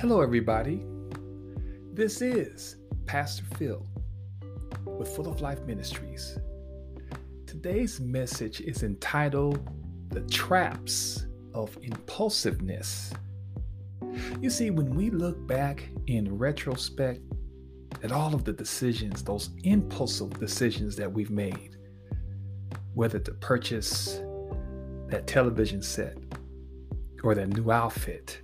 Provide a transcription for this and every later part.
Hello, everybody. This is Pastor Phil with Full of Life Ministries. Today's message is entitled The Traps of Impulsiveness. You see, when we look back in retrospect at all of the decisions, those impulsive decisions that we've made, whether to purchase that television set or that new outfit,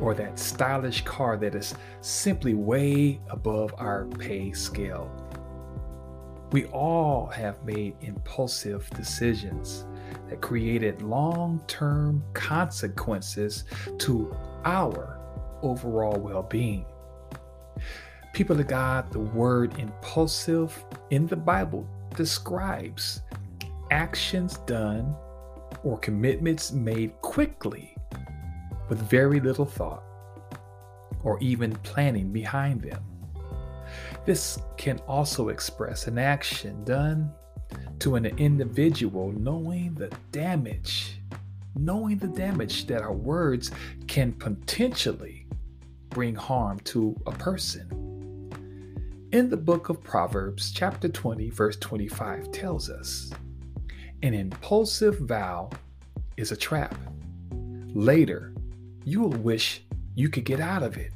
or that stylish car that is simply way above our pay scale. We all have made impulsive decisions that created long term consequences to our overall well being. People of God, the word impulsive in the Bible describes actions done or commitments made quickly with very little thought or even planning behind them. This can also express an action done to an individual knowing the damage, knowing the damage that our words can potentially bring harm to a person. In the book of Proverbs, chapter 20, verse 25 tells us an impulsive vow is a trap. Later, you will wish you could get out of it.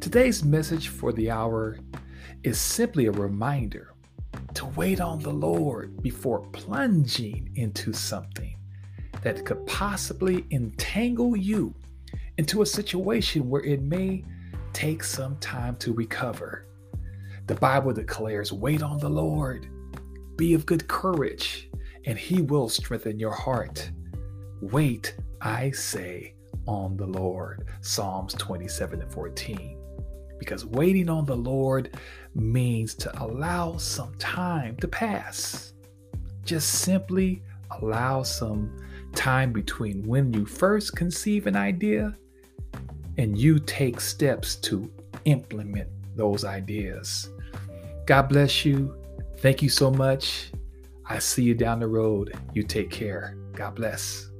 Today's message for the hour is simply a reminder to wait on the Lord before plunging into something that could possibly entangle you into a situation where it may take some time to recover. The Bible declares, Wait on the Lord, be of good courage, and he will strengthen your heart. Wait, I say, on the Lord. Psalms 27 and 14. Because waiting on the Lord means to allow some time to pass. Just simply allow some time between when you first conceive an idea and you take steps to implement those ideas. God bless you. Thank you so much. I see you down the road. You take care. God bless.